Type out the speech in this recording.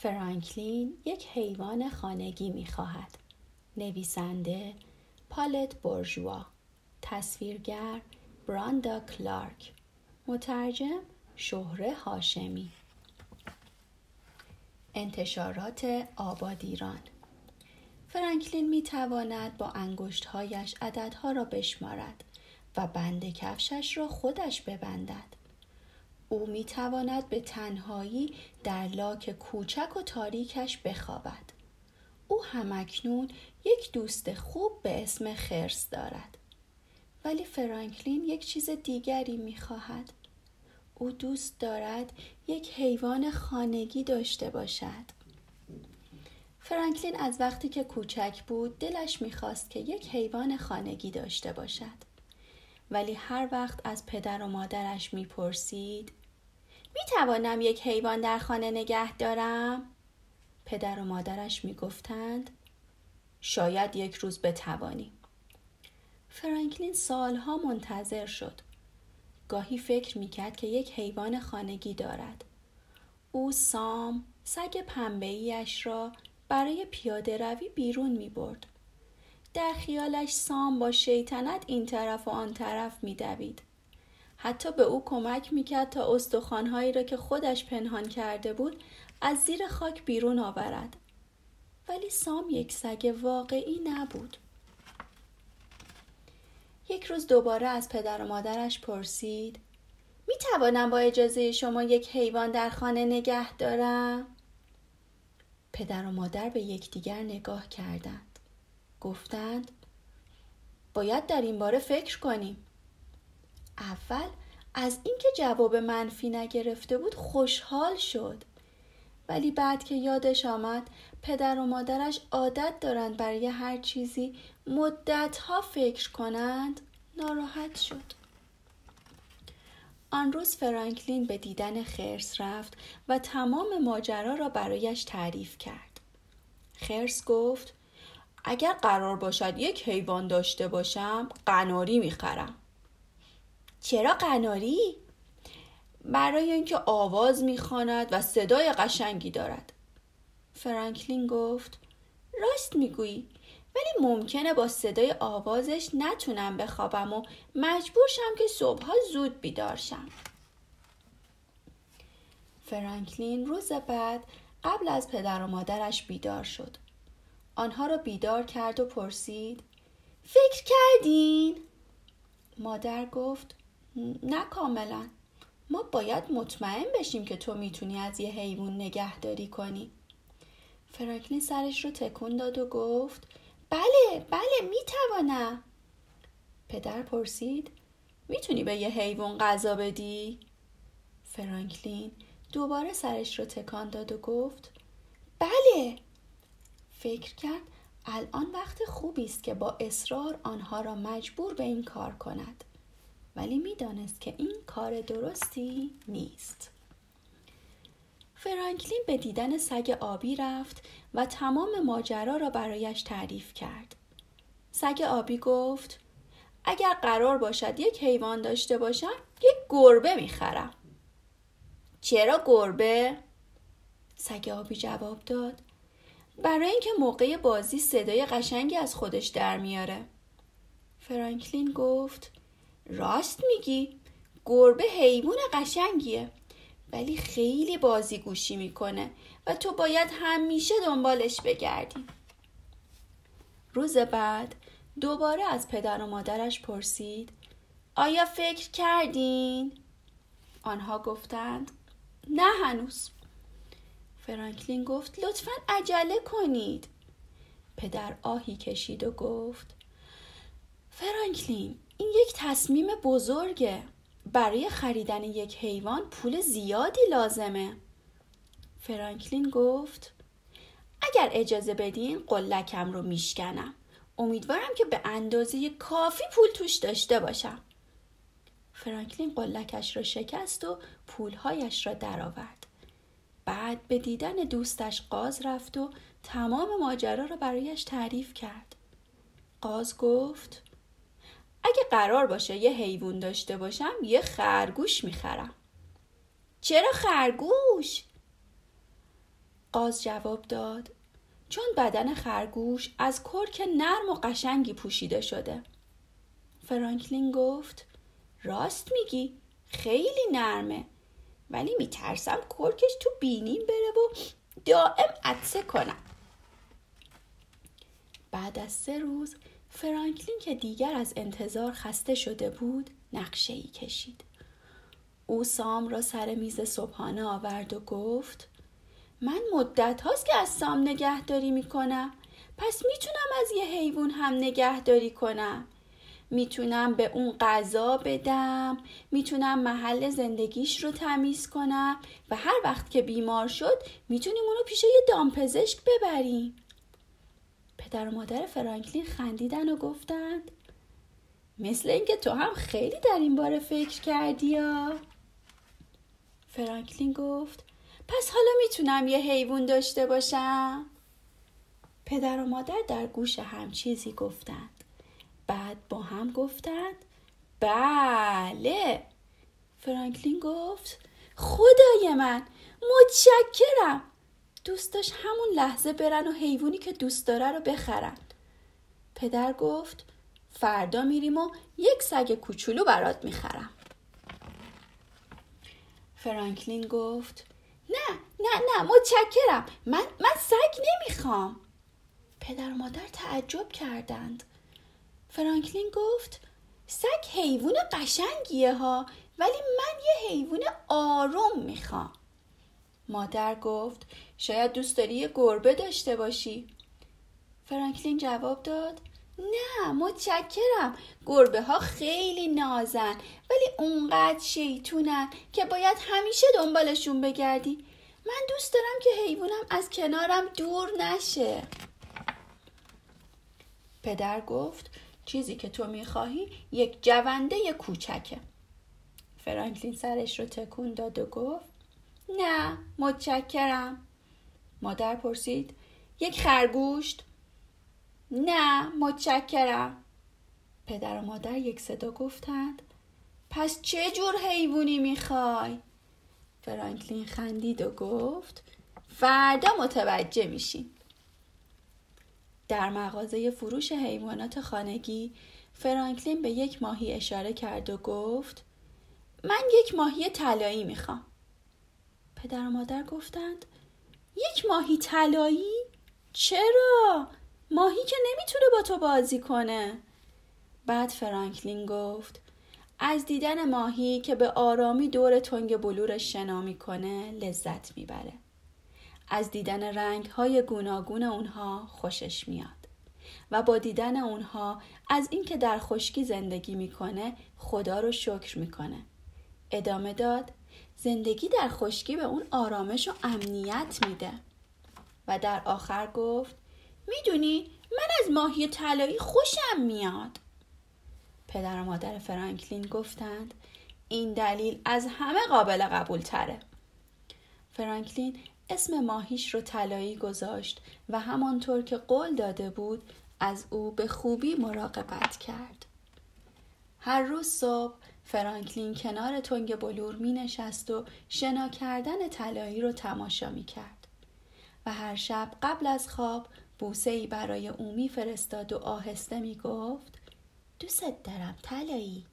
فرانکلین یک حیوان خانگی می خواهد. نویسنده پالت بورژوا تصویرگر براندا کلارک مترجم شهره هاشمی انتشارات آبادیران فرانکلین می تواند با انگشتهایش عددها را بشمارد و بند کفشش را خودش ببندد. او می تواند به تنهایی در لاک کوچک و تاریکش بخوابد. او همکنون یک دوست خوب به اسم خرس دارد. ولی فرانکلین یک چیز دیگری می خواهد. او دوست دارد یک حیوان خانگی داشته باشد. فرانکلین از وقتی که کوچک بود دلش می‌خواست که یک حیوان خانگی داشته باشد. ولی هر وقت از پدر و مادرش می‌پرسید می توانم یک حیوان در خانه نگه دارم؟ پدر و مادرش می‌گفتند شاید یک روز بتوانی. فرانکلین سالها منتظر شد. گاهی فکر می‌کرد که یک حیوان خانگی دارد. او سام سگ پنبهیش را برای پیاده روی بیرون می برد. در خیالش سام با شیطنت این طرف و آن طرف می دوید. حتی به او کمک می‌کرد تا استخوانهایی را که خودش پنهان کرده بود از زیر خاک بیرون آورد. ولی سام یک سگ واقعی نبود. یک روز دوباره از پدر و مادرش پرسید می توانم با اجازه شما یک حیوان در خانه نگه دارم؟ پدر و مادر به یکدیگر نگاه کردند. گفتند باید در این باره فکر کنیم. اول از اینکه جواب منفی نگرفته بود خوشحال شد. ولی بعد که یادش آمد پدر و مادرش عادت دارند برای هر چیزی مدتها فکر کنند ناراحت شد. آن روز فرانکلین به دیدن خرس رفت و تمام ماجرا را برایش تعریف کرد. خرس گفت اگر قرار باشد یک حیوان داشته باشم قناری می‌خرم. چرا قناری؟ برای اینکه آواز می‌خواند و صدای قشنگی دارد. فرانکلین گفت راست می‌گویی ولی ممکنه با صدای آوازش نتونم بخوابم و مجبور شم که صبحها زود بیدار شم. فرانکلین روز بعد قبل از پدر و مادرش بیدار شد. آنها را بیدار کرد و پرسید فکر کردین؟ مادر گفت نه کاملا. ما باید مطمئن بشیم که تو می‌تونی از یه حیوان نگهداری کنی. فرانکلین سرش رو تکون داد و گفت بله بله می‌توانم. پدر پرسید می‌تونی به یه حیوان غذا بدی؟ فرانکلین دوباره سرش رو تکان داد و گفت بله. فکر کرد الان وقت خوبی است که با اصرار آنها را مجبور به این کار کند. ولی می‌دانست که این کار درستی نیست فرانکلین به دیدن سگ آبی رفت و تمام ماجرا را برایش تعریف کرد. سگ آبی گفت اگر قرار باشد یک حیوان داشته باشم یک گربه می‌خرم. چرا گربه؟ سگ آبی جواب داد برای اینکه موقع بازی صدای قشنگی از خودش در میاره. فرانکلین گفت راست میگی. گربه حیوان قشنگیه. ولی خیلی بازی گوشی می‌کنه و تو باید همیشه دنبالش بگردی. روز بعد دوباره از پدر و مادرش پرسید آیا فکر کردین؟ آنها گفتند نه هنوز. فرانکلین گفت لطفا عجله کنید. پدر آهی کشید و گفت فرانکلین این یک تصمیم بزرگه. برای خریدن یک حیوان پول زیادی لازمه. فرانکلین گفت اگر اجازه بدین قلکم رو میشکنم. امیدوارم که به اندازه کافی پول توش داشته باشم. فرانکلین قلکش را شکست و پولهایش را درآورد. بعد به دیدن دوستش قاز رفت و تمام ماجرا را برایش تعریف کرد. قاز گفت اگه قرار باشه یه حیوان داشته باشم یه خرگوش می‌خرم. چرا خرگوش؟ قاز جواب داد چون بدن خرگوش از کرک نرم و قشنگی پوشیده شده. فرانکلین گفت راست میگی خیلی نرمه. ولی میترسم کرکش تو بینیم بره و دائم عطسه کنم. بعد از سه روز فرانکلین که دیگر از انتظار خسته شده بود نقشه ای کشید. او سام را سر میز صبحانه آورد و گفت من مدت هاست که از سام نگهداری می‌کنم. پس می‌تونم از یه حیوان هم نگهداری کنم. می‌تونم به اون غذا بدم. می‌تونم محل زندگیش رو تمیز کنم. و هر وقت که بیمار شد می‌تونیم اونو پیش یه دامپزشک ببریم. پدر و مادر فرانکلین خندیدن و گفتند مثل اینکه تو هم خیلی در این باره فکر کردی یا فرانکلین گفت پس حالا می‌تونم یه حیوان داشته باشم؟ پدر و مادر در گوش هم چیزی گفتند. بعد با هم گفتند بله. فرانکلین گفت خدای من متشکرم. دوست داشت همون لحظه برن و حیوانی که دوست داره رو بخرن. پدر گفت فردا میریم و یک سگ کوچولو برات می‌خرم. فرانکلین گفت نه نه نه متشکرم. من من سگ نمی‌خوام. پدر و مادر تعجب کردند. فرانکلین گفت سگ حیوان قشنگیه ها ولی من یه حیوان آروم می‌خوام. مادر گفت شاید دوست داری یه گربه داشته باشی. فرانکلین جواب داد نه متشکرم. گربه ها خیلی نازن ولی اونقدر شیطونن که باید همیشه دنبالشون بگردی. من دوست دارم که حیوانم از کنارم دور نشه. پدر گفت چیزی که تو می‌خواهی یک جونده کوچکه. فرانکلین سرش رو تکون داد و گفت نه متشکرم. مادر پرسید یک خرگوشت؟ نه متشکرم. پدر و مادر یک صدا گفتند پس چه جور حیوانی می‌خوای؟ فرانکلین خندید و گفت فردا متوجه میشین در مغازه فروش حیوانات خانگی فرانکلین به یک ماهی اشاره کرد و گفت من یک ماهی طلایی می‌خوام. پدر و مادر گفتند یک ماهی طلایی؟ چرا؟ ماهی که نمی‌تونه با تو بازی کنه. بعد فرانکلین گفت از دیدن ماهی که به آرامی دور تنگ بلورش شنا می‌کنه لذت می‌بره. از دیدن رنگ های گوناگون اونها خوشش میاد. و با دیدن اونها از اینکه در خشکی زندگی می‌کنه خدا رو شکر می‌کنه. ادامه داد زندگی در خشکی به اون آرامش و امنیت میده. و در آخر گفت می‌دونی من از ماهی طلایی خوشم میاد. پدر و مادر فرانکلین گفتند این دلیل از همه قابل قبول تره فرانکلین اسم ماهیش رو طلایی گذاشت و همانطور که قول داده بود از او به خوبی مراقبت کرد. هر روز صبح فرانکلین کنار تنگ بلور می نشست و شنا کردن طلایی رو تماشا می کرد. و هر شب قبل از خواب بوسه ای برای او می فرستاد و آهسته می گفت دوست دارم طلایی